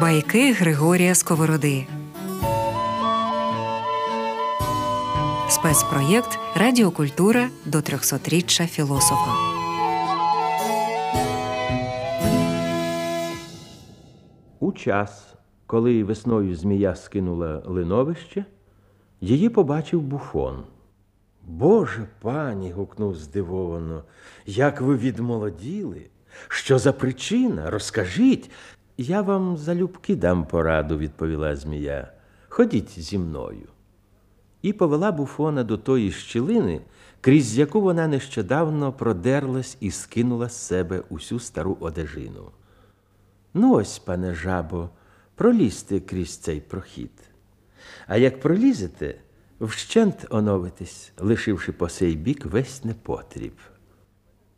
Байки Григорія Сковороди. Спецпроєкт Радіокультура до 300-річчя філософа. У час, коли весною змія скинула линовище, її побачив буфон. Боже пані. гукнув здивовано, як ви відмолоділи. Що за причина? Розкажіть. Я вам залюбки дам пораду, відповіла змія. Ходіть зі мною. І повела буфона до тої щілини, крізь яку вона нещодавно продерлась і скинула з себе усю стару одежину. Ну, ось, пане жабо, пролізьте крізь цей прохід. А як пролізете, вщент оновитесь, лишивши по сей бік весь непотріб.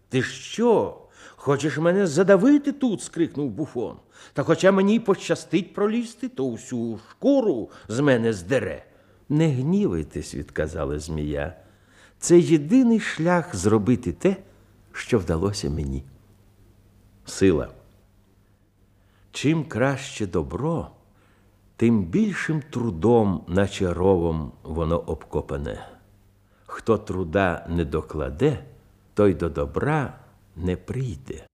Ти що? Хочеш мене задавити тут? скрикнув буфон. Та хоча мені пощастить пролізти, то усю шкуру з мене здере. Не гнівайтесь, відказала змія. Це єдиний шлях зробити те, що вдалося мені. Сила. Чим краще добро, тим більшим трудом, наче ровом, воно обкопане. Хто труда не докладе, той до добра не прийде.